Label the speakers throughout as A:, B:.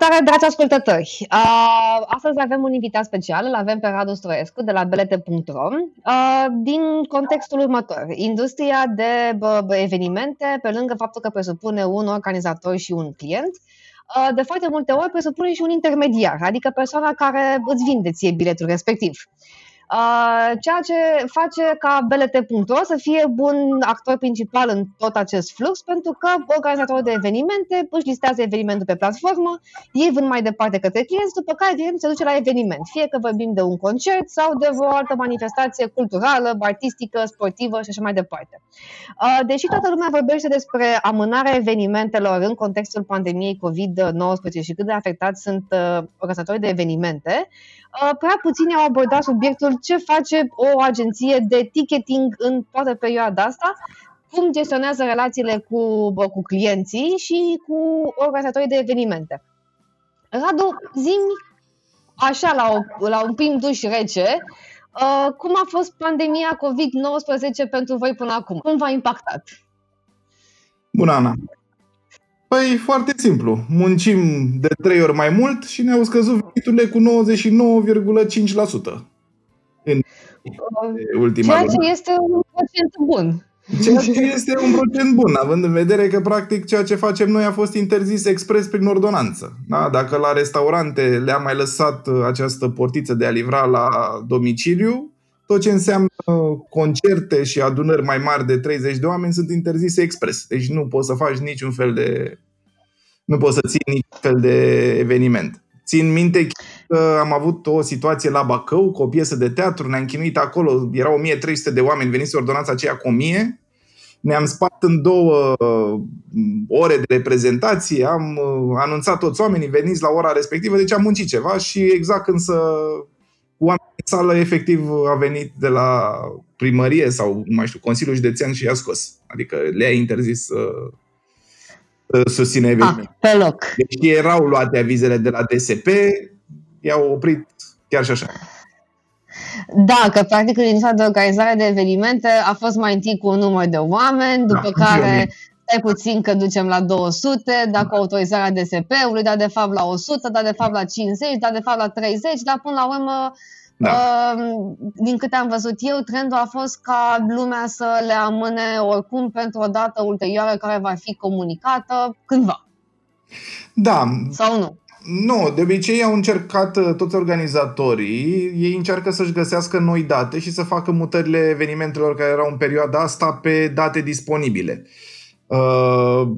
A: Salutare, dragi ascultători! Uh, astăzi avem un invitat special, îl avem pe Radu Stroescu de la belete.ro uh, din contextul următor. Industria de bă, bă, evenimente, pe lângă faptul că presupune un organizator și un client, uh, de foarte multe ori presupune și un intermediar, adică persoana care îți vinde ție biletul respectiv. Uh, ceea ce face ca BLT.ro să fie un actor principal în tot acest flux, pentru că organizatorul de evenimente își listează evenimentul pe platformă, ei vând mai departe către clienți, după care clientul se duce la eveniment, fie că vorbim de un concert sau de o altă manifestație culturală, artistică, sportivă și așa mai departe. Uh, deși toată lumea vorbește despre amânarea evenimentelor în contextul pandemiei COVID-19 și cât de afectați sunt uh, organizatorii de evenimente, Uh, prea puțini au abordat subiectul ce face o agenție de ticketing în toată perioada asta, cum gestionează relațiile cu, bă, cu clienții și cu organizatorii de evenimente. Radu, zim așa la, o, la un prim duș rece, uh, cum a fost pandemia COVID-19 pentru voi până acum? Cum v-a impactat?
B: Bună, Ana! Păi foarte simplu. Muncim de trei ori mai mult și ne-au scăzut veniturile cu 99,5% în ultima
A: Ceea ce este un procent bun.
B: Ceea ce este un procent bun, având în vedere că, practic, ceea ce facem noi a fost interzis expres prin ordonanță. Da? Dacă la restaurante le-a mai lăsat această portiță de a livra la domiciliu, tot ce înseamnă concerte și adunări mai mari de 30 de oameni sunt interzise expres. Deci nu poți să faci niciun fel de. nu poți să ții niciun fel de eveniment. Țin minte că am avut o situație la Bacău cu o piesă de teatru, ne-am chinuit acolo, erau 1300 de oameni, venise ordonanța aceea cu 1000, ne-am spart în două ore de reprezentație, am anunțat toți oamenii, veniți la ora respectivă, deci am muncit ceva și exact când să oamenii în sală efectiv a venit de la primărie sau, nu mai știu, Consiliul Județean și i-a scos. Adică le-a interzis să, să susține ah, evenimentul.
A: Ah, pe loc.
B: Deci erau luate avizele de la DSP, i-au oprit chiar și așa.
A: Da, că practic inițiat de organizare de evenimente a fost mai întâi cu un număr de oameni, după da, care stai puțin că ducem la 200, dacă autorizarea DSP-ului, dar de fapt la 100, dar de fapt la 50, dar de fapt la 30, dar până la urmă da. Uh, din câte am văzut eu, trendul a fost ca lumea să le amâne oricum pentru o dată ulterioară care va fi comunicată cândva.
B: Da.
A: Sau nu?
B: Nu, de obicei au încercat uh, toți organizatorii, ei încearcă să-și găsească noi date și să facă mutările evenimentelor care erau în perioada asta pe date disponibile. Uh,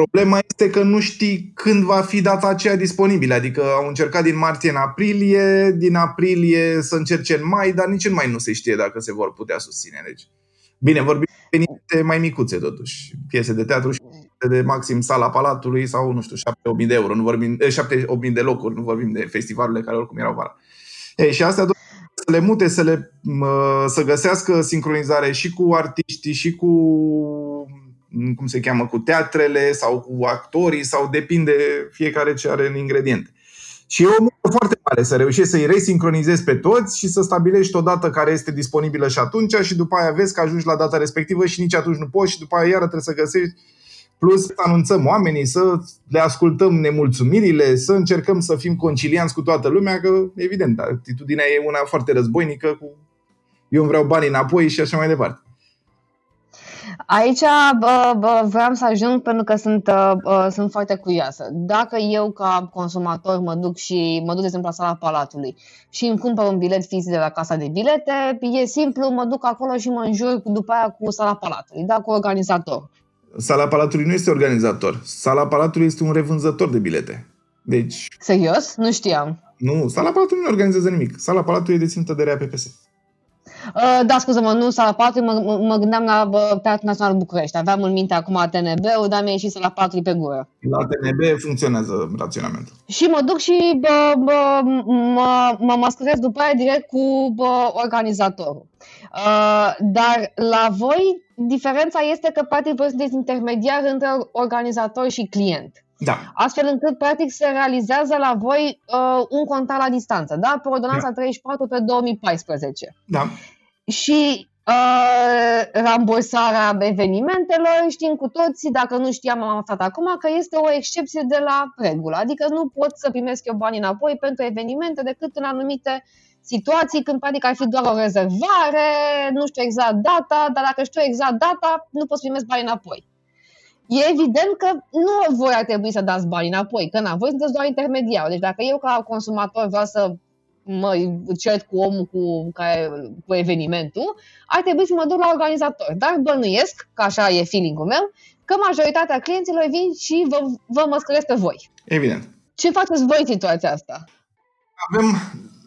B: Problema este că nu știi când va fi data aceea disponibilă. Adică au încercat din martie în aprilie, din aprilie să încerce în mai, dar nici în mai nu se știe dacă se vor putea susține. Deci, bine, vorbim de mai micuțe totuși. Piese de teatru și de maxim sala Palatului sau, nu știu, 7-8.000 de euro. Nu vorbim, 7-8.000 de locuri, nu vorbim de festivalurile care oricum erau vara. Ei, și astea să le mute, să, le, să găsească sincronizare și cu artiștii și cu cum se cheamă, cu teatrele sau cu actorii sau depinde fiecare ce are în ingrediente. Și e o muncă foarte mare să reușești să-i resincronizezi pe toți și să stabilești o dată care este disponibilă și atunci și după aia vezi că ajungi la data respectivă și nici atunci nu poți și după aia iară trebuie să găsești plus să anunțăm oamenii, să le ascultăm nemulțumirile, să încercăm să fim concilianți cu toată lumea, că evident, atitudinea e una foarte războinică cu eu îmi vreau banii înapoi și așa mai departe.
A: Aici bă, bă, vreau să ajung pentru că sunt, bă, sunt foarte curioasă. Dacă eu ca consumator mă duc și mă duc, de exemplu, la sala Palatului și îmi cumpăr un bilet fizic de la casa de bilete, e simplu, mă duc acolo și mă înjur după aia cu sala Palatului, da, cu organizator.
B: Sala Palatului nu este organizator. Sala Palatului este un revânzător de bilete. Deci...
A: Serios? Nu știam.
B: Nu, Sala Palatului nu organizează nimic. Sala Palatului e deținută de RAPPS.
A: Uh, da, scuză-mă, nu sala 4, mă, mă gândeam la Teatrul Național București. Aveam în minte acum TNB-ul, dar mi-a ieșit sala 4 pe gură.
B: La TNB funcționează raționamentul.
A: Și mă duc și bă, bă, mă, mă mascurez după aia direct cu bă, organizatorul. Uh, dar la voi, diferența este că practic voi sunteți intermediar între organizator și client.
B: Da.
A: Astfel încât, practic, se realizează la voi uh, un contact la distanță, da? Pe ordonanța da. 34 pe 2014.
B: Da.
A: Și Uh, rambursarea evenimentelor, știm cu toții, dacă nu știam, am aflat acum, că este o excepție de la regulă. Adică nu pot să primesc eu bani înapoi pentru evenimente decât în anumite situații când practic ar fi doar o rezervare, nu știu exact data, dar dacă știu exact data, nu pot să primesc bani înapoi. E evident că nu voi ar trebui să dați bani înapoi, că na, voi sunteți doar intermediari. Deci dacă eu ca consumator vreau să mă cert cu omul cu, care, cu evenimentul, ar trebui să mă duc la organizator. Dar bănuiesc, că așa e feeling-ul meu, că majoritatea clienților vin și vă, vă măscăresc pe voi.
B: Evident.
A: Ce faceți voi în situația asta?
B: Avem,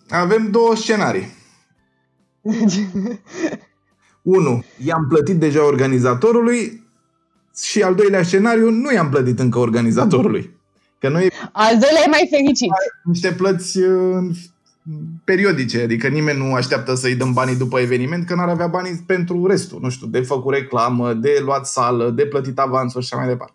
B: avem două scenarii. Unu, i-am plătit deja organizatorului și al doilea scenariu, nu i-am plătit încă organizatorului. Că noi
A: Al doilea e mai fericit.
B: niște plăți uh, periodice, adică nimeni nu așteaptă să-i dăm banii după eveniment, că n-ar avea banii pentru restul, nu știu, de făcut reclamă, de luat sală, de plătit avansuri și așa mai departe.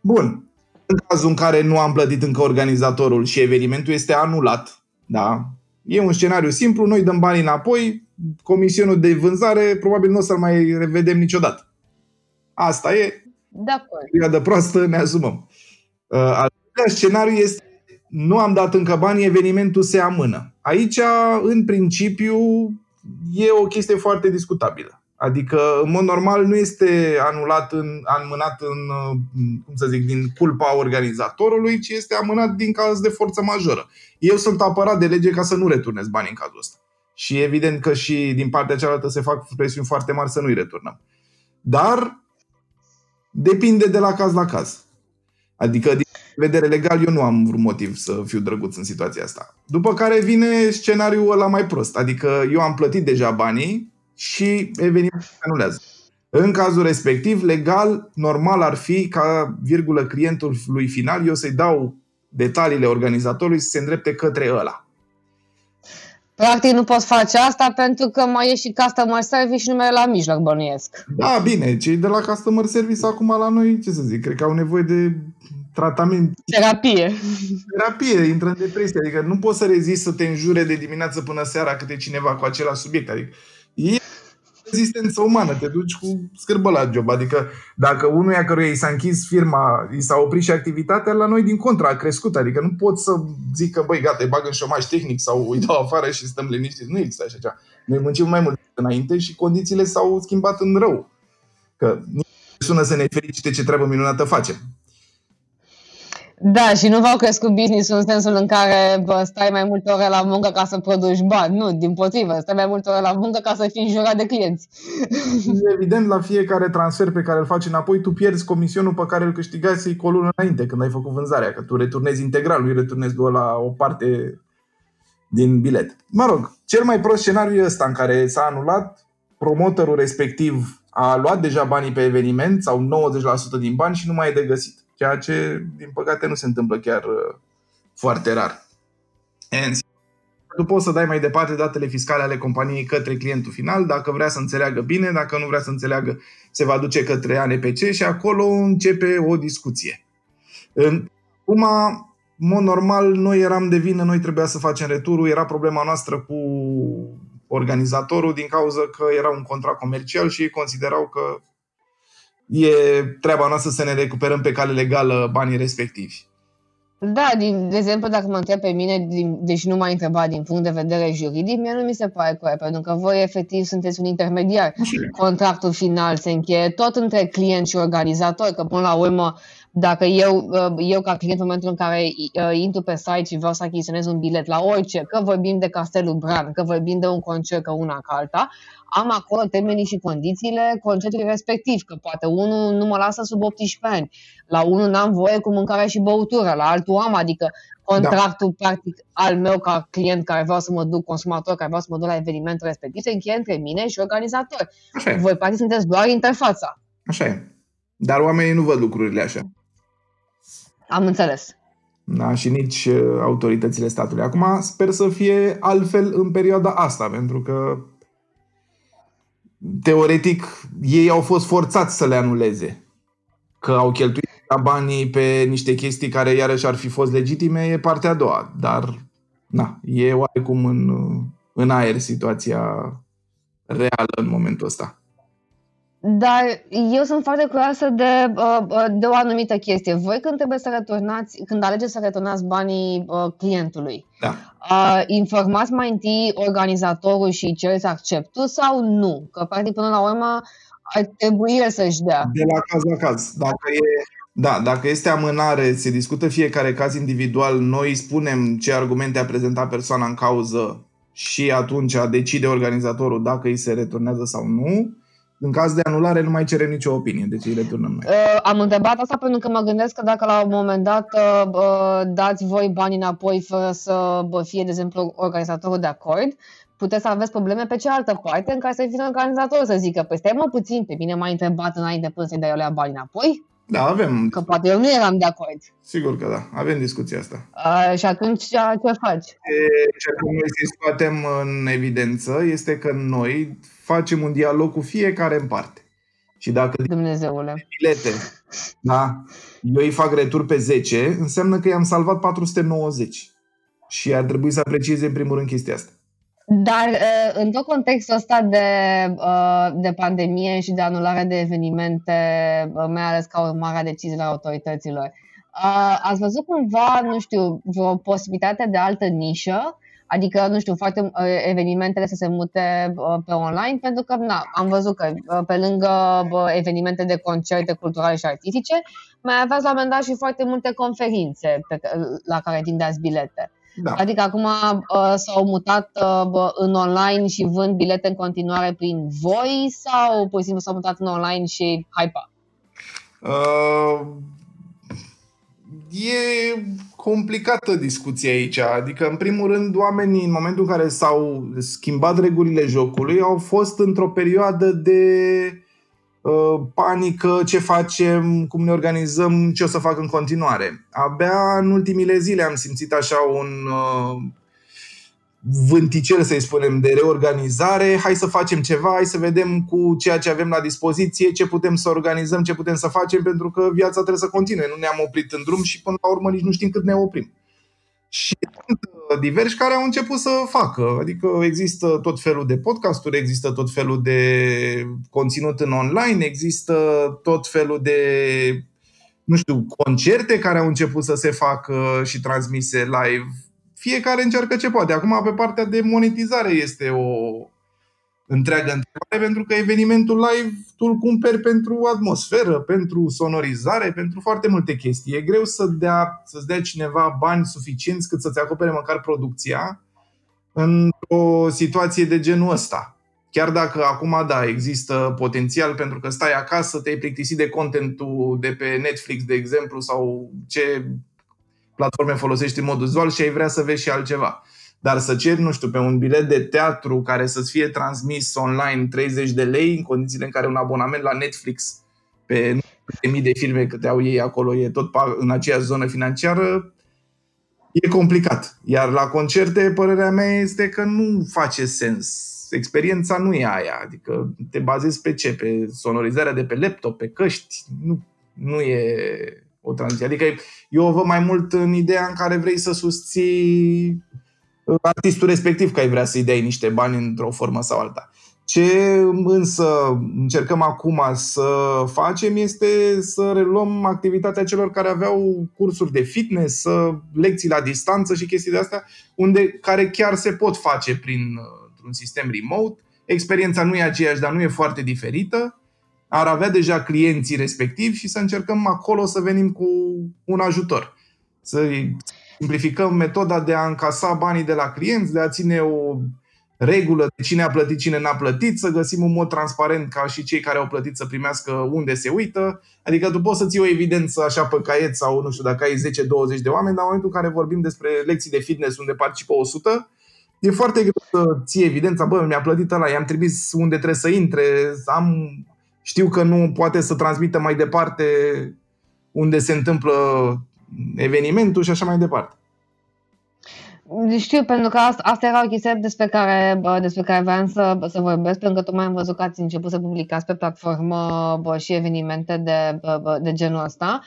B: Bun. În cazul în care nu am plătit încă organizatorul și evenimentul este anulat, da, e un scenariu simplu, noi dăm banii înapoi, comisionul de vânzare probabil nu o să-l mai revedem niciodată. Asta e,
A: De acord.
B: perioadă proastă, ne asumăm. Uh, Al doilea scenariu este nu am dat încă banii, evenimentul se amână. Aici, în principiu, e o chestie foarte discutabilă. Adică, în mod normal, nu este anulat, în, amânat în, uh, cum să zic, din culpa organizatorului, ci este amânat din caz de forță majoră. Eu sunt apărat de lege ca să nu returnez banii în cazul ăsta. Și evident că și din partea cealaltă se fac presiuni foarte mari să nu-i returnăm. Dar depinde de la caz la caz. Adică, din vedere legal, eu nu am vreun motiv să fiu drăguț în situația asta. După care vine scenariul ăla mai prost. Adică eu am plătit deja banii și evenimentul se anulează. În cazul respectiv, legal, normal ar fi ca, virgulă, clientul lui final, eu să-i dau detaliile organizatorului să se îndrepte către ăla.
A: Practic nu poți face asta pentru că mai e și customer service și numele la mijloc, bănuiesc.
B: Da, bine, cei de la customer service acum la noi, ce să zic, cred că au nevoie de tratament
A: Terapie.
B: terapie, intră în depresie. Adică nu poți să rezisti să te înjure de dimineață până seara câte cineva cu același subiect. Adică e rezistență umană, te duci cu scârbă la job. Adică dacă unuia căruia i s-a închis firma, i s-a oprit și activitatea, la noi din contra a crescut. Adică nu pot să zic că, băi, gata, îi bag în șomaj tehnic sau îi dau afară și stăm liniștiți. Nu există așa ceva. Noi muncim mai mult înainte și condițiile s-au schimbat în rău. Că nici nu sună să ne fericite ce treabă minunată facem.
A: Da, și nu v-au crescut business în sensul în care bă, stai mai multe ore la muncă ca să produci bani. Nu, din potrivă, stai mai multe ore la muncă ca să fii înjurat de clienți.
B: Evident, la fiecare transfer pe care îl faci înapoi, tu pierzi comisionul pe care îl câștigase cu o lună înainte, când ai făcut vânzarea, că tu returnezi integral, nu returnezi doar la o parte din bilet. Mă rog, cel mai prost scenariu e ăsta în care s-a anulat, promotorul respectiv a luat deja banii pe eveniment sau 90% din bani și nu mai e de găsit. Ceea ce, din păcate, nu se întâmplă chiar uh, foarte rar. And tu poți să dai mai departe datele fiscale ale companiei către clientul final, dacă vrea să înțeleagă bine, dacă nu vrea să înțeleagă, se va duce către ANPC și acolo începe o discuție. Acum, în mod normal, noi eram de vină, noi trebuia să facem returul, era problema noastră cu organizatorul din cauza că era un contract comercial și ei considerau că e treaba noastră să ne recuperăm pe cale legală banii respectivi.
A: Da, din, de exemplu, dacă mă întreb pe mine, din, deși nu m-a întrebat din punct de vedere juridic, mie nu mi se pare corect, pentru că voi efectiv sunteți un intermediar. Contractul final se încheie tot între client și organizator, că până la urmă, dacă eu, eu ca client în momentul în care uh, intru pe site și vreau să achiziționez un bilet la orice, că vorbim de Castelul Bran, că vorbim de un concert, că una ca alta, am acolo termenii și condițiile concertului respectiv, că poate unul nu mă lasă sub 18 ani, la unul n-am voie cu mâncare și băutură, la altul am, adică contractul da. practic al meu ca client care vreau să mă duc, consumator care vreau să mă duc la evenimentul respectiv, se încheie între mine și organizator.
B: Așa e.
A: Voi practic sunteți doar interfața.
B: Așa e. Dar oamenii nu văd lucrurile așa.
A: Am înțeles.
B: Da, și nici uh, autoritățile statului. Acum sper să fie altfel în perioada asta, pentru că teoretic ei au fost forțați să le anuleze. Că au cheltuit banii pe niște chestii care iarăși ar fi fost legitime, e partea a doua. Dar, na, e oarecum în, în aer situația reală în momentul ăsta.
A: Dar eu sunt foarte curioasă de, de o anumită chestie. Voi când trebuie să returnați, când alegeți să returnați banii clientului,
B: da.
A: informați mai întâi organizatorul și cereți acceptul sau nu? Că practic până la urmă ar trebui să-și dea.
B: De la caz la caz. Dacă e, da, dacă este amânare, se discută fiecare caz individual, noi spunem ce argumente a prezentat persoana în cauză și atunci decide organizatorul dacă îi se returnează sau nu. În caz de anulare nu mai cerem nicio opinie, deci îi returnăm noi.
A: Uh, am întrebat asta pentru că mă gândesc că dacă la un moment dat uh, uh dați voi bani înapoi fără să fie, de exemplu, organizatorul de acord, puteți să aveți probleme pe cealaltă parte în care să fie organizatorul să zică, păi stai mă puțin, pe mine m-a întrebat înainte până să-i dai eu bani înapoi?
B: Da, avem.
A: Că poate eu nu eram de acord.
B: Sigur că da, avem discuția asta.
A: Uh, și atunci ce faci?
B: Ce noi să scoatem în evidență este că noi facem un dialog cu fiecare în parte. Și dacă
A: Dumnezeule.
B: bilete, da, eu îi fac retur pe 10, înseamnă că i-am salvat 490. Și ar trebui să aprecieze în primul rând chestia asta.
A: Dar uh, în tot contextul ăsta de, uh, de pandemie și de anulare de evenimente, uh, mai ales ca urmare a deciziilor autorităților, ați văzut cumva, nu știu, vreo posibilitate de altă nișă? Adică, nu știu, foarte evenimentele să se mute pe online, pentru că na, am văzut că pe lângă evenimente de concerte culturale și artistice, mai aveați la un moment dat și foarte multe conferințe pe, la care vindeați bilete. Da. Adică acum uh, s-au mutat uh, în online și vând bilete în continuare prin voi sau pur și simplu s-au mutat în online și hype
B: uh, E complicată discuția aici. Adică, în primul rând, oamenii, în momentul în care s-au schimbat regulile jocului, au fost într-o perioadă de Uh, panică, ce facem, cum ne organizăm, ce o să fac în continuare. Abia în ultimile zile am simțit așa un uh, vânticel, să-i spunem, de reorganizare. Hai să facem ceva, hai să vedem cu ceea ce avem la dispoziție, ce putem să organizăm, ce putem să facem, pentru că viața trebuie să continue. Nu ne-am oprit în drum și până la urmă nici nu știm cât ne oprim. Și sunt uh, diversi care au început să facă. Adică există tot felul de podcasturi, există tot felul de conținut în online, există tot felul de, nu știu, concerte care au început să se facă și transmise live. Fiecare încearcă ce poate. Acum, pe partea de monetizare este o, întreagă întrebare, pentru că evenimentul live tu îl cumperi pentru atmosferă, pentru sonorizare, pentru foarte multe chestii. E greu să dea, să-ți dea cineva bani suficienți cât să-ți acopere măcar producția într-o situație de genul ăsta. Chiar dacă acum, da, există potențial pentru că stai acasă, te-ai plictisit de contentul de pe Netflix, de exemplu, sau ce platforme folosești în mod uzual și ai vrea să vezi și altceva. Dar să ceri, nu știu, pe un bilet de teatru care să-ți fie transmis online 30 de lei, în condițiile în care un abonament la Netflix pe mii de filme câte au ei acolo, e tot în aceeași zonă financiară, e complicat. Iar la concerte, părerea mea este că nu face sens. Experiența nu e aia. Adică te bazezi pe ce? Pe sonorizarea de pe laptop, pe căști. Nu, nu e o tranziție. Adică eu o văd mai mult în ideea în care vrei să susții artistul respectiv că ai vrea să-i dai niște bani într-o formă sau alta. Ce însă încercăm acum să facem este să reluăm activitatea celor care aveau cursuri de fitness, să lecții la distanță și chestii de astea, unde, care chiar se pot face prin un sistem remote. Experiența nu e aceeași, dar nu e foarte diferită. Ar avea deja clienții respectivi și să încercăm acolo să venim cu un ajutor. Să simplificăm metoda de a încasa banii de la clienți, de a ține o regulă de cine a plătit, cine n-a plătit, să găsim un mod transparent ca și cei care au plătit să primească unde se uită. Adică tu poți să ții o evidență așa pe caiet sau nu știu dacă ai 10-20 de oameni, dar în momentul în care vorbim despre lecții de fitness unde participă 100, e foarte greu să ții evidența, bă, mi-a plătit ăla, i-am trimis unde trebuie să intre, am, știu că nu poate să transmită mai departe unde se întâmplă evenimentul și așa mai departe.
A: Știu, pentru că asta, asta era o chestie despre care, despre care vreau să, să vorbesc, pentru că tocmai am văzut că ați început să publicați pe platformă bă, și evenimente de, bă, de genul ăsta.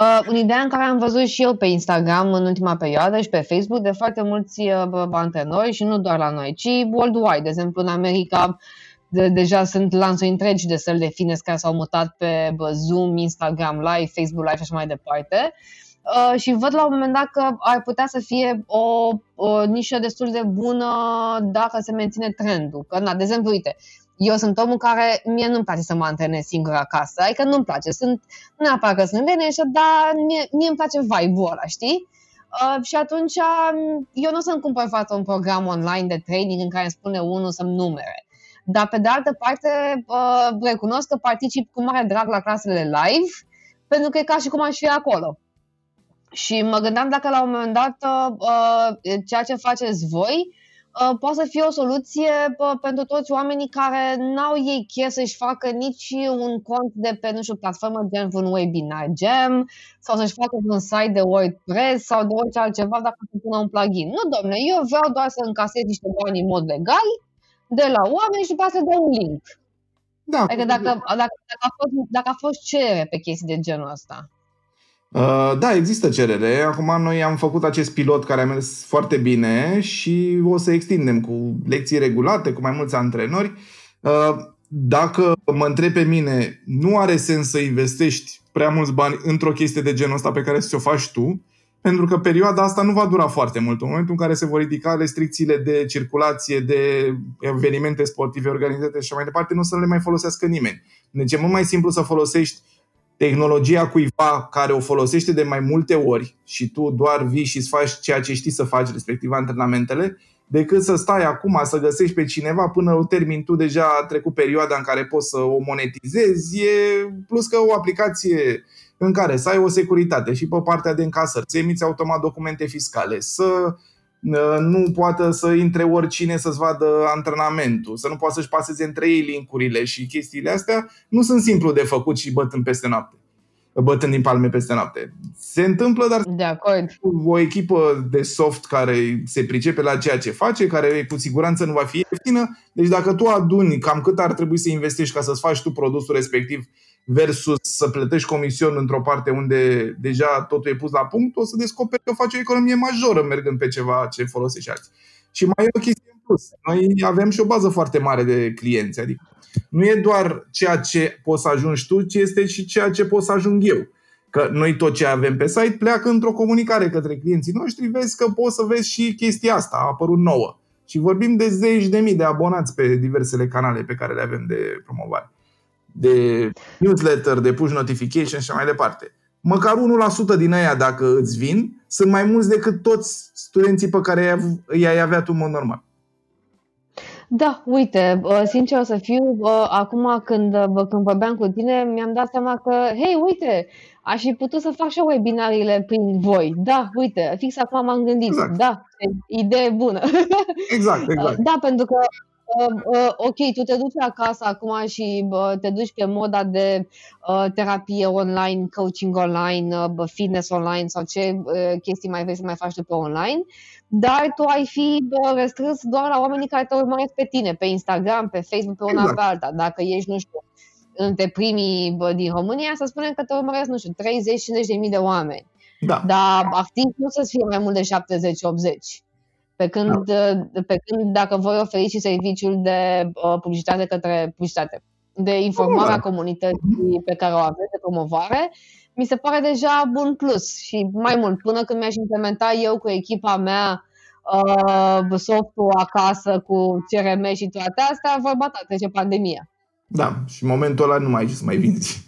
A: Uh, un idee în care am văzut și eu pe Instagram în ultima perioadă și pe Facebook de foarte mulți bă, antrenori și nu doar la noi, ci worldwide. De exemplu, în America de, deja sunt lanțuri întregi de săli de fitness care s-au mutat pe bă, Zoom, Instagram Live, Facebook Live și așa mai departe. Uh, și văd la un moment dat că ar putea să fie o, o nișă destul de bună dacă se menține trendul. Că, na, de exemplu, uite, eu sunt omul care, mie nu-mi place să mă antrenez singur acasă, adică nu-mi place, sunt, nu neapărat că sunt leneșă, dar mie, mie îmi place vibe-ul ăla, știi? Uh, și atunci um, eu nu o să-mi cumpăr față un program online de training în care îmi spune unul să-mi numere. Dar pe de altă parte uh, recunosc că particip cu mare drag la clasele live, pentru că e ca și cum aș fi acolo. Și mă gândeam dacă la un moment dat uh, uh ceea ce faceți voi Uh, poate să fie o soluție pentru toți oamenii care n-au ei chef să-și facă nici un cont de pe, nu știu, platformă gen un webinar gem sau să-și facă un site de WordPress sau de orice altceva dacă să pună un plugin. Nu, domne, eu vreau doar să încasez niște bani în mod legal de la oameni și după să dau un link. Da, adică dacă, dacă, dacă, a fost, dacă a fost cerere pe chestii de genul ăsta.
B: Uh, da, există cerere. Acum noi am făcut acest pilot care a mers foarte bine și o să extindem cu lecții regulate, cu mai mulți antrenori. Uh, dacă mă întreb pe mine, nu are sens să investești prea mulți bani într-o chestie de genul ăsta pe care să o faci tu, pentru că perioada asta nu va dura foarte mult. În momentul în care se vor ridica restricțiile de circulație, de evenimente sportive organizate și mai departe, nu să le mai folosească nimeni. Deci e mult mai simplu să folosești tehnologia cuiva care o folosește de mai multe ori și tu doar vii și îți faci ceea ce știi să faci, respectiv antrenamentele, decât să stai acum să găsești pe cineva până o termin tu deja a trecut perioada în care poți să o monetizezi, e plus că o aplicație în care să ai o securitate și pe partea de încasări, să emiți automat documente fiscale, să Ă, nu poate să intre oricine să-ți vadă antrenamentul, să nu poată să-și paseze între ei linkurile și chestiile astea, nu sunt simplu de făcut și bătând peste noapte. Bătând din palme peste noapte. Se întâmplă, dar
A: de acord.
B: o echipă de soft care se pricepe la ceea ce face, care cu siguranță nu va fi ieftină. Deci dacă tu aduni cam cât ar trebui să investești ca să-ți faci tu produsul respectiv versus să plătești comision într-o parte unde deja totul e pus la punct, o să descoperi că faci o economie majoră mergând pe ceva ce folosești alții. Și mai e o chestie în plus. Noi avem și o bază foarte mare de clienți. Adică nu e doar ceea ce poți să ajungi tu, ci este și ceea ce pot să ajung eu. Că noi tot ce avem pe site pleacă într-o comunicare către clienții noștri, vezi că poți să vezi și chestia asta, a apărut nouă. Și vorbim de zeci de mii de abonați pe diversele canale pe care le avem de promovare de newsletter, de push notification și mai departe. Măcar 1% din aia, dacă îți vin, sunt mai mulți decât toți studenții pe care i-ai avea tu în mod normal.
A: Da, uite, sincer o să fiu, acum când, când vorbeam cu tine, mi-am dat seama că, hei, uite, aș fi putut să fac și webinariile prin voi. Da, uite, fix acum m-am gândit. Exact. Da, idee bună.
B: Exact, exact.
A: Da, pentru că uh, uh, ok, tu te duci acasă acum și uh, te duci pe moda de uh, terapie online, coaching online, uh, fitness online sau ce uh, chestii mai vrei să mai faci tu pe online, dar tu ai fi uh, restrâns doar la oamenii care te urmăresc pe tine, pe Instagram, pe Facebook, pe una exact. pe alta. Dacă ești, nu știu, între primii bă, din România, să spunem că te urmăresc, nu știu, 30-50 de mii de oameni. Da. Dar activ nu să fie mai mult de 70-80. Pe când, da. pe când dacă voi oferiți și serviciul de uh, publicitate către publicitate, de informare a comunității pe care o aveți, de promovare, mi se pare deja bun plus. Și mai mult, până când mi-aș implementa eu cu echipa mea uh, softul acasă cu CRM și toate astea, vorba ta, trece pandemia.
B: Da, și în momentul ăla nu mai ai ce să mai vinzi.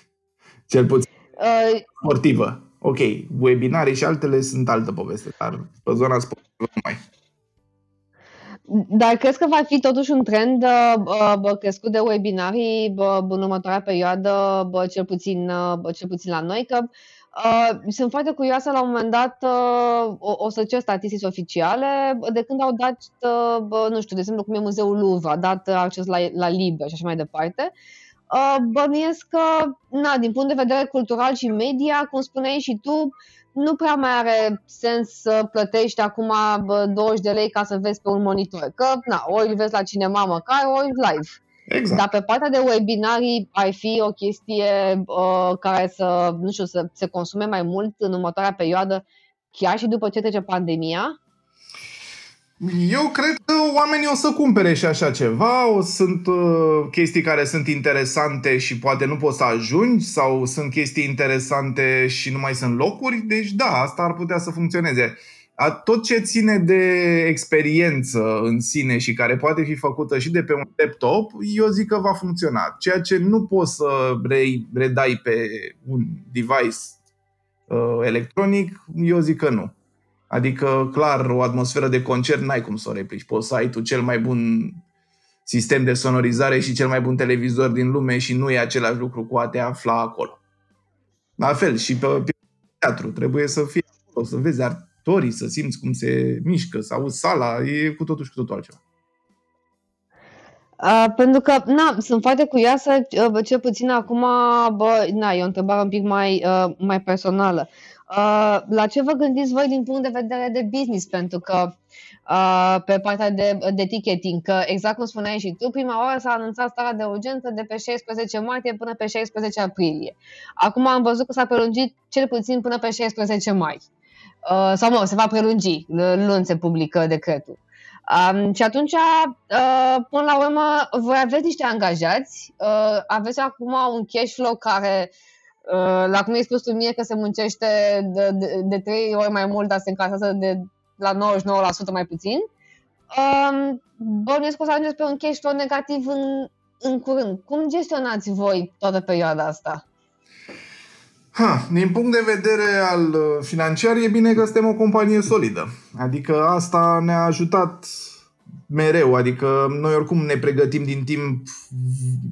B: Cel puțin uh, sportivă ok, webinare și altele sunt altă poveste, dar pe zona sportivă nu mai.
A: Dar crezi că va fi totuși un trend uh, bă, crescut de webinarii bă, în următoarea perioadă, bă, cel, puțin, uh, bă, cel puțin la noi? Că uh, sunt foarte curioasă la un moment dat, uh, o, o să cer statistici oficiale, de când au dat, uh, bă, nu știu, de exemplu cum e Muzeul Louvre, a dat acces la, la liber și așa mai departe. Uh, Uh, bănuiesc că, na, din punct de vedere cultural și media, cum spuneai și tu, nu prea mai are sens să plătești acum 20 de lei ca să vezi pe un monitor. Că, na, ori vezi la cinema măcar, ori live. Exact. Dar pe partea de webinarii ar fi o chestie uh, care să, nu știu, să se consume mai mult în următoarea perioadă, chiar și după ce trece pandemia?
B: Eu cred că oamenii o să cumpere și așa ceva, o sunt uh, chestii care sunt interesante și poate nu poți să ajungi sau sunt chestii interesante și nu mai sunt locuri, deci da, asta ar putea să funcționeze. Tot ce ține de experiență în sine și care poate fi făcută și de pe un laptop, eu zic că va funcționa. Ceea ce nu poți să redai pe un device uh, electronic, eu zic că nu. Adică, clar, o atmosferă de concert n-ai cum să o replici. Poți să ai tu cel mai bun sistem de sonorizare și cel mai bun televizor din lume și nu e același lucru cu a te afla acolo. La fel, și pe, pe teatru trebuie să fie acolo, să vezi actorii, să simți cum se mișcă, să auzi sala, e cu totul și cu totul altceva.
A: Uh, pentru că, na, sunt foarte curioasă, uh, cel puțin acum, bă, na, e o întrebare un pic mai, uh, mai personală. Uh, la ce vă gândiți voi din punct de vedere de business? Pentru că uh, pe partea de, de ticketing, că exact cum spuneai și tu, prima oară s-a anunțat starea de urgență de pe 16 martie până pe 16 aprilie. Acum am văzut că s-a prelungit cel puțin până pe 16 mai. Uh, sau nu, se va prelungi, luni se publică decretul. Um, și atunci, uh, până la urmă, voi aveți niște angajați, uh, aveți acum un cash flow care uh, Uh, la cum ai spus tu mie că se muncește de, de, de trei ori mai mult, dar se încasează de la 99% mai puțin, um, bănuiesc că o să ajungeți pe un cash flow negativ în, în curând. Cum gestionați voi toată perioada asta?
B: Ha, din punct de vedere al uh, financiar, e bine că suntem o companie solidă. Adică asta ne-a ajutat mereu, adică noi oricum ne pregătim din timp,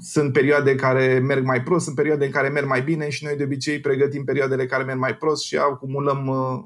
B: sunt perioade care merg mai prost, sunt perioade în care merg mai bine și noi de obicei pregătim perioadele care merg mai prost și acumulăm, uh,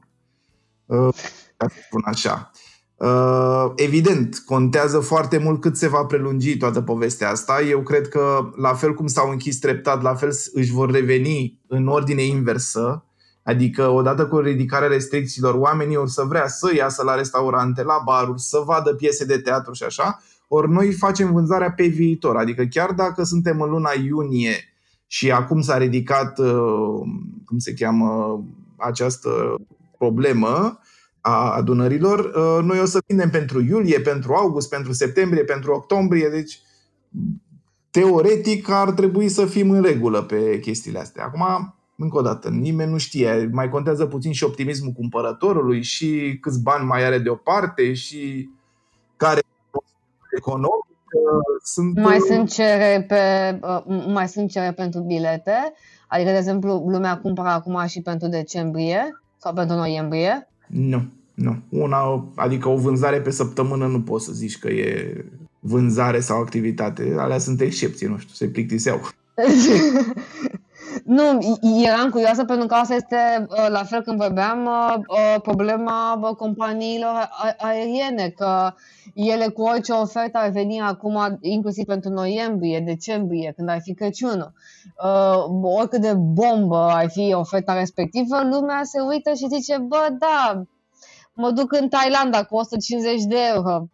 B: uh, ca să spun așa. Uh, evident, contează foarte mult cât se va prelungi toată povestea asta. Eu cred că, la fel cum s-au închis treptat, la fel își vor reveni în ordine inversă Adică, odată cu ridicarea restricțiilor, oamenii or să vrea să iasă la restaurante, la baruri, să vadă piese de teatru și așa, ori noi facem vânzarea pe viitor. Adică chiar dacă suntem în luna iunie și acum s-a ridicat, uh, cum se cheamă, această problemă a adunărilor, uh, noi o să vindem pentru iulie, pentru august, pentru septembrie, pentru octombrie, deci teoretic ar trebui să fim în regulă pe chestiile astea. Acum, încă o dată, nimeni nu știe. Mai contează puțin și optimismul cumpărătorului și câți bani mai are de o parte și care economic.
A: Sunt... Mai sunt cere pe, uh, mai sunt cere pentru bilete? Adică, de exemplu, lumea cumpără acum și pentru decembrie sau pentru noiembrie?
B: Nu, nu. Una, adică o vânzare pe săptămână nu poți să zici că e vânzare sau activitate. Alea sunt excepții, nu știu, se plictiseau.
A: Nu, eram curioasă pentru că asta este, uh, la fel când vorbeam, uh, uh, problema companiilor aeriene, că ele cu orice ofertă ar veni acum, inclusiv pentru noiembrie, decembrie, când ar fi Crăciunul, oricât de bombă ar fi oferta respectivă, lumea se uită și zice, bă, da, mă duc în Thailanda cu 150 de euro.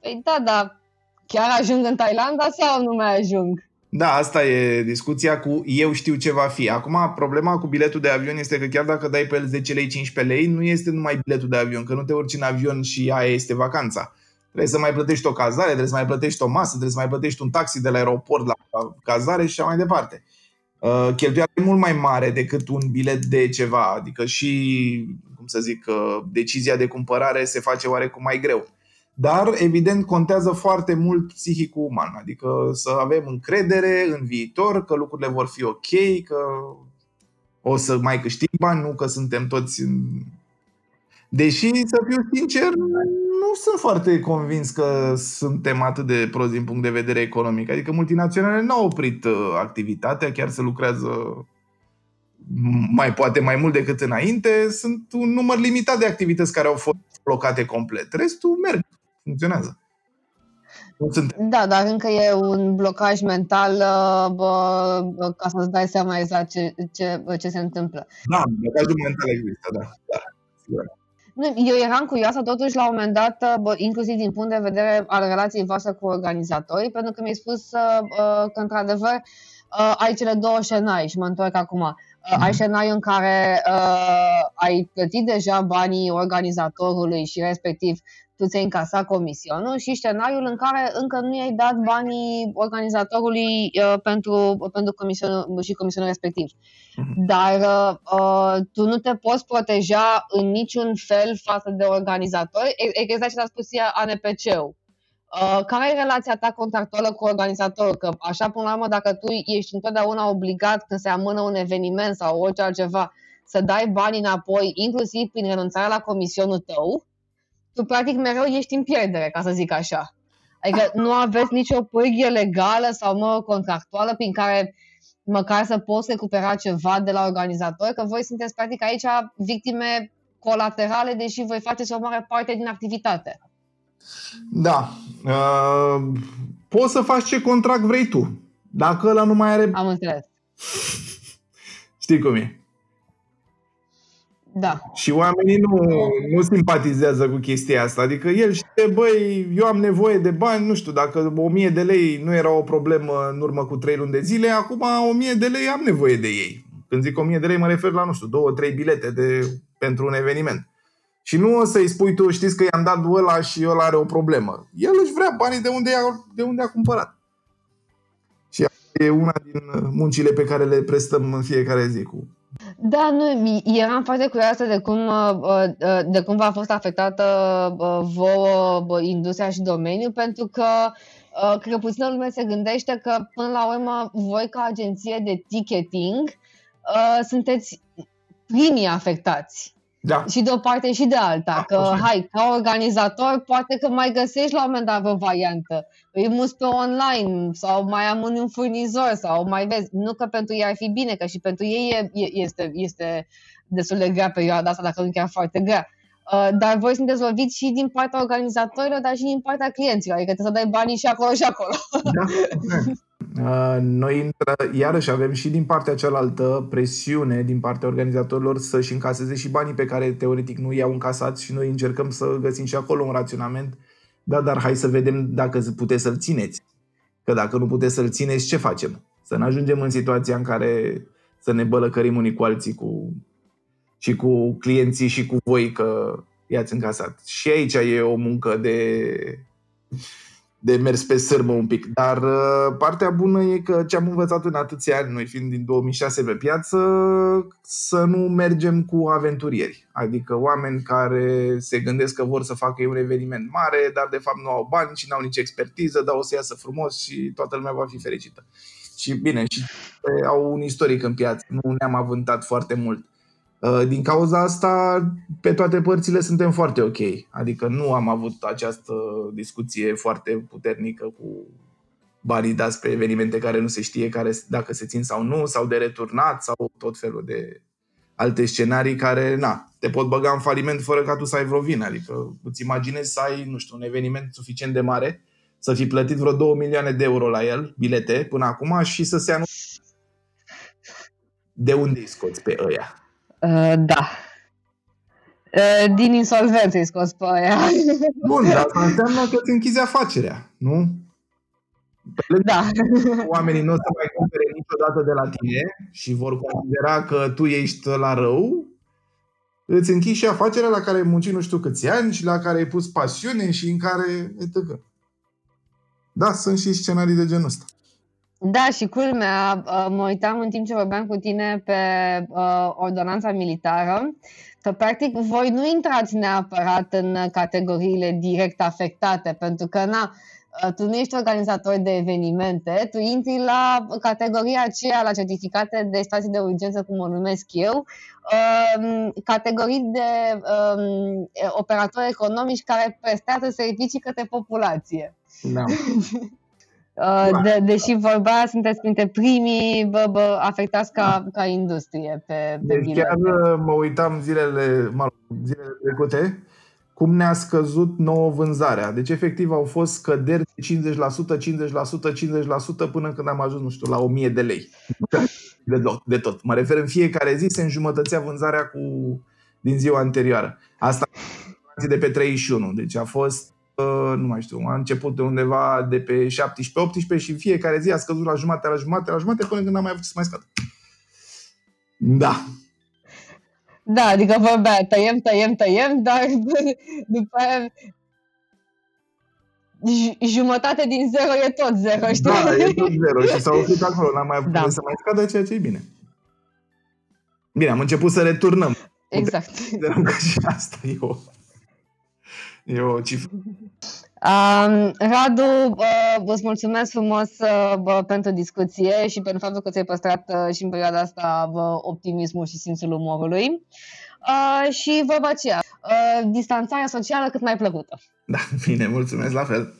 A: Păi da, dar chiar ajung în Thailanda sau nu mai ajung?
B: Da, asta e discuția cu eu știu ce va fi. Acum, problema cu biletul de avion este că chiar dacă dai pe el 10 lei, 15 lei, nu este numai biletul de avion, că nu te urci în avion și aia este vacanța. Trebuie să mai plătești o cazare, trebuie să mai plătești o masă, trebuie să mai plătești un taxi de la aeroport la cazare și așa mai departe. Uh, cheltuiala e mult mai mare decât un bilet de ceva, adică și, cum să zic, uh, decizia de cumpărare se face oarecum mai greu. Dar, evident, contează foarte mult psihicul uman, adică să avem încredere în viitor, că lucrurile vor fi ok, că o să mai câștig bani, nu că suntem toți în... Deși, să fiu sincer, nu sunt foarte convins că suntem atât de prost din punct de vedere economic. Adică multinaționale nu au oprit uh, activitatea, chiar se lucrează mai poate mai mult decât înainte. Sunt un număr limitat de activități care au fost blocate complet. Restul merg funcționează.
A: Da, dar încă e un blocaj mental uh, bă, ca să-ți dai seama exact ce, ce, ce se întâmplă.
B: Da, blocajul mental există, da. da.
A: Eu eram curioasă totuși la un moment dat, uh, bă, inclusiv din punct de vedere al relației voastre cu organizatorii, pentru că mi-ai spus uh, că într-adevăr ai cele două scenarii și mă întorc acum. Uh, ai scenariu în care uh, ai plătit deja banii organizatorului și respectiv tu ți-ai încasat comisionul și scenariul în care încă nu i-ai dat banii organizatorului uh, pentru, pentru comisionul și comisionul respectiv. Uh-huh. Dar uh, uh, tu nu te poți proteja în niciun fel față de organizator. Exact ce a spus ea ANPC-ul. Uh, care e relația ta contractuală cu organizatorul? Că așa, până la urmă, dacă tu ești întotdeauna obligat când se amână un eveniment sau orice altceva, să dai bani înapoi, inclusiv prin renunțarea la comisionul tău, tu practic mereu ești în pierdere, ca să zic așa. Adică nu aveți nicio pârghie legală sau mă, contractuală prin care măcar să poți recupera ceva de la organizator, că voi sunteți practic aici victime colaterale, deși voi faceți o mare parte din activitate.
B: Da. Uh, poți să faci ce contract vrei tu. Dacă ăla nu mai are...
A: Am înțeles.
B: Știi cum e.
A: Da.
B: Și oamenii nu, nu simpatizează cu chestia asta. Adică el știe, băi, eu am nevoie de bani, nu știu, dacă 1000 de lei nu era o problemă în urmă cu 3 luni de zile, acum 1000 de lei am nevoie de ei. Când zic 1000 de lei mă refer la, nu știu, 2-3 bilete de, pentru un eveniment. Și nu o să-i spui tu, știți că i-am dat ăla și ăla are o problemă. El își vrea banii de unde, a, de unde a cumpărat. Și e una din muncile pe care le prestăm în fiecare zi cu
A: da, nu, eram foarte curioasă de cum, uh, uh, de cum v-a fost afectată uh, vouă industria și domeniul, pentru că cred că puțină lume se gândește că, până la urmă, voi ca agenție de ticketing sunteți primii afectați.
B: Da.
A: Și de o parte și de alta. Da, că, hai, ca organizator, poate că mai găsești la un moment dat o variantă. Îi mus pe online sau mai am un furnizor sau mai vezi. Nu că pentru ei ar fi bine, că și pentru ei e, este, este destul de grea perioada asta, dacă nu chiar foarte grea. Uh, dar voi sunteți loviți și din partea organizatorilor, dar și din partea clienților. Adică trebuie să dai banii și acolo și acolo. Da.
B: Uh, noi, iarăși, avem și din partea cealaltă presiune din partea organizatorilor să-și încaseze și banii pe care teoretic nu i-au încasat și noi încercăm să găsim și acolo un raționament. Da, dar hai să vedem dacă puteți să-l țineți. Că dacă nu puteți să-l țineți, ce facem? Să ne ajungem în situația în care să ne bălăcărim unii cu alții cu, și cu clienții și cu voi că i-ați încasat. Și aici e o muncă de de mers pe sârmă un pic. Dar uh, partea bună e că ce am învățat în atâția ani, noi fiind din 2006 pe piață, să nu mergem cu aventurieri. Adică oameni care se gândesc că vor să facă un eveniment mare, dar de fapt nu au bani și nu au nici expertiză, dar o să iasă frumos și toată lumea va fi fericită. Și bine, și au un istoric în piață, nu ne-am avântat foarte mult. Uh, din cauza asta, pe toate părțile suntem foarte ok. Adică nu am avut această discuție foarte puternică cu banii dați pe evenimente care nu se știe care, dacă se țin sau nu, sau de returnat, sau tot felul de alte scenarii care, na, te pot băga în faliment fără ca tu să ai vreo vină. Adică îți imaginezi să ai, nu știu, un eveniment suficient de mare, să fi plătit vreo 2 milioane de euro la el, bilete, până acum, și să se anunțe de unde îi scoți pe ăia?
A: Uh, da. Uh, din insolvență îi scos pe aia.
B: Bun, dar asta înseamnă că îți închizi afacerea, nu? Pe
A: da.
B: Oamenii nu o să mai cumpere niciodată de la tine și vor considera că tu ești la rău, îți închizi și afacerea la care ai muncit nu știu câți ani și la care ai pus pasiune și în care... etc. Da, sunt și scenarii de genul ăsta.
A: Da, și culmea, uh, mă uitam în timp ce vorbeam cu tine pe uh, ordonanța militară, că practic voi nu intrați neapărat în categoriile direct afectate, pentru că na, uh, tu nu ești organizator de evenimente, tu intri la categoria aceea, la certificate de stații de urgență, cum o numesc eu, um, categorii de um, operatori economici care prestează servicii către populație.
B: Da.
A: Uh, de, deși vorba, sunteți printre primii bă, bă, afectați ca, ca industrie pe, pe
B: deci chiar uh, mă uitam zilele, mă, zilele trecute cum ne-a scăzut nouă vânzarea. Deci efectiv au fost scăderi de 50%, 50%, 50% până când am ajuns, nu știu, la 1000 de lei. De tot, de tot. Mă refer în fiecare zi se înjumătățea vânzarea cu din ziua anterioară. Asta de pe 31. Deci a fost nu mai știu, a început de undeva de pe 17-18 și în fiecare zi a scăzut la jumătate, la jumătate, la jumătate, până când n-am mai avut să mai scadă. Da.
A: Da, adică vorbea, tăiem, tăiem, tăiem, dar după aia jumătate din zero e tot zero, știi?
B: Da, e tot zero și s-au oprit acolo, n-am mai avut da. să mai scadă, ceea ce e bine. Bine, am început să returnăm.
A: Exact.
B: Că și asta e o, e o cifră.
A: Um, Radu, uh, îți mulțumesc frumos uh, pentru discuție și pentru faptul că ți-ai păstrat uh, și în perioada asta uh, optimismul și simțul umorului. Uh, și vorba aceea, uh, distanțarea socială cât mai plăcută.
B: Da, bine, mulțumesc la fel.